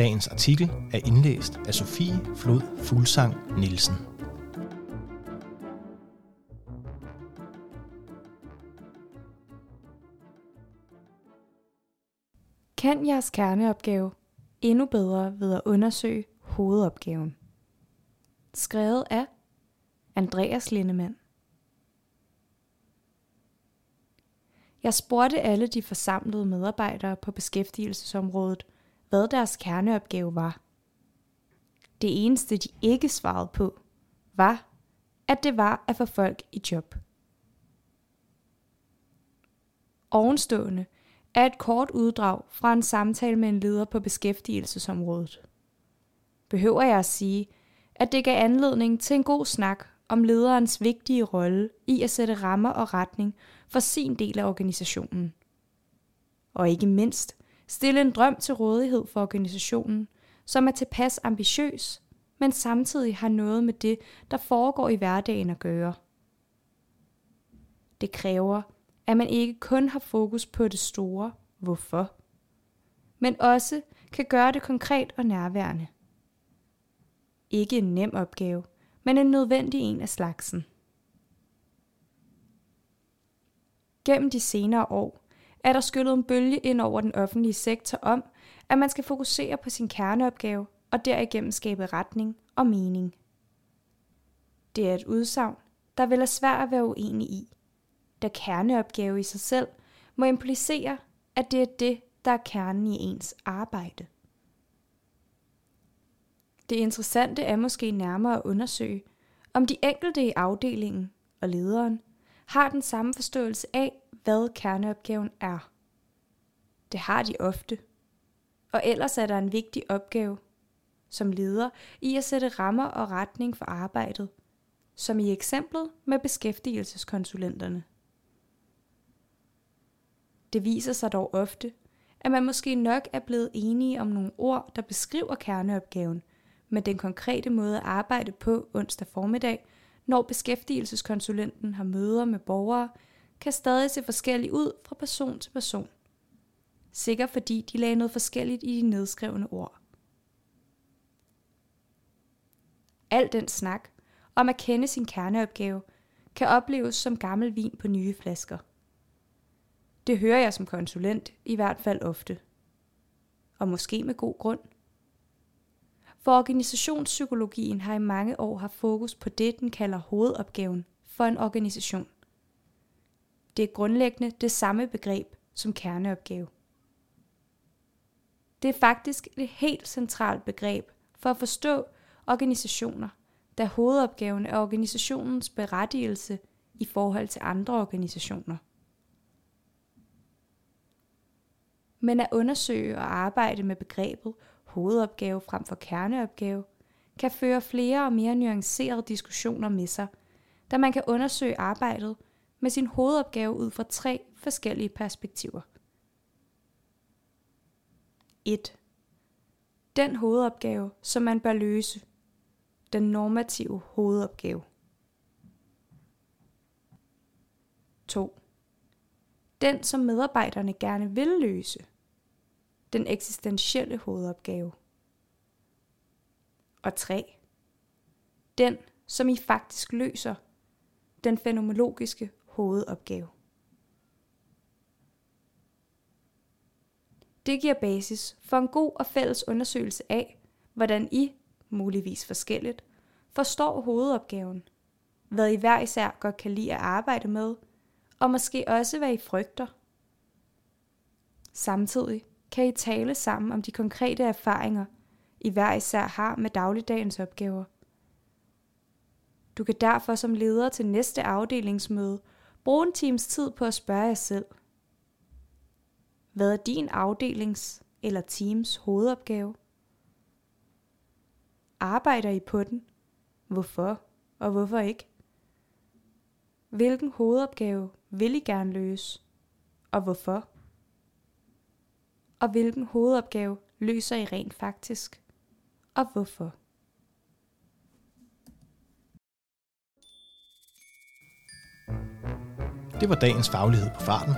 Dagens artikel er indlæst af Sofie Flod Fuglsang Nielsen. Kan jeres kerneopgave endnu bedre ved at undersøge hovedopgaven. Skrevet af Andreas Lindemann. Jeg spurgte alle de forsamlede medarbejdere på beskæftigelsesområdet, hvad deres kerneopgave var. Det eneste, de ikke svarede på, var, at det var at få folk i job. Ovenstående er et kort uddrag fra en samtale med en leder på beskæftigelsesområdet. Behøver jeg at sige, at det gav anledning til en god snak om lederens vigtige rolle i at sætte rammer og retning for sin del af organisationen. Og ikke mindst stille en drøm til rådighed for organisationen, som er tilpas ambitiøs, men samtidig har noget med det, der foregår i hverdagen at gøre. Det kræver, at man ikke kun har fokus på det store, hvorfor, men også kan gøre det konkret og nærværende. Ikke en nem opgave, men en nødvendig en af slagsen. Gennem de senere år er der skyllet en bølge ind over den offentlige sektor om, at man skal fokusere på sin kerneopgave og derigennem skabe retning og mening. Det er et udsagn, der vil er svært at være uenig i, da kerneopgave i sig selv må implicere, at det er det, der er kernen i ens arbejde. Det interessante er måske nærmere at undersøge, om de enkelte i afdelingen og lederen har den samme forståelse af, hvad kerneopgaven er. Det har de ofte. Og ellers er der en vigtig opgave som leder i at sætte rammer og retning for arbejdet, som i eksemplet med beskæftigelseskonsulenterne. Det viser sig dog ofte, at man måske nok er blevet enige om nogle ord, der beskriver kerneopgaven, men den konkrete måde at arbejde på onsdag formiddag, når beskæftigelseskonsulenten har møder med borgere, kan stadig se forskellige ud fra person til person. Sikkert fordi de lagde noget forskelligt i de nedskrevne ord. Al den snak om at kende sin kerneopgave kan opleves som gammel vin på nye flasker – det hører jeg som konsulent i hvert fald ofte. Og måske med god grund. For organisationspsykologien har i mange år haft fokus på det, den kalder hovedopgaven for en organisation. Det er grundlæggende det samme begreb som kerneopgave. Det er faktisk et helt centralt begreb for at forstå organisationer, da hovedopgaven er organisationens berettigelse i forhold til andre organisationer. men at undersøge og arbejde med begrebet hovedopgave frem for kerneopgave, kan føre flere og mere nuancerede diskussioner med sig, da man kan undersøge arbejdet med sin hovedopgave ud fra tre forskellige perspektiver. 1. Den hovedopgave, som man bør løse. Den normative hovedopgave. 2. Den, som medarbejderne gerne vil løse den eksistentielle hovedopgave. Og 3. Den, som I faktisk løser, den fænomenologiske hovedopgave. Det giver basis for en god og fælles undersøgelse af, hvordan I, muligvis forskelligt, forstår hovedopgaven, hvad I hver især godt kan lide at arbejde med, og måske også hvad I frygter. Samtidig kan I tale sammen om de konkrete erfaringer, I hver især har med dagligdagens opgaver. Du kan derfor som leder til næste afdelingsmøde Brug en times tid på at spørge jer selv. Hvad er din afdelings eller teams hovedopgave? Arbejder I på den? Hvorfor og hvorfor ikke? Hvilken hovedopgave vil I gerne løse? Og hvorfor? Og hvilken hovedopgave løser I rent faktisk? Og hvorfor? Det var dagens faglighed på farten.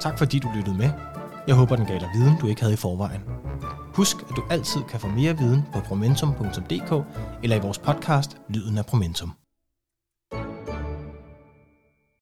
Tak fordi du lyttede med. Jeg håber, den gav dig viden, du ikke havde i forvejen. Husk, at du altid kan få mere viden på promentum.dk eller i vores podcast Lyden af Promentum.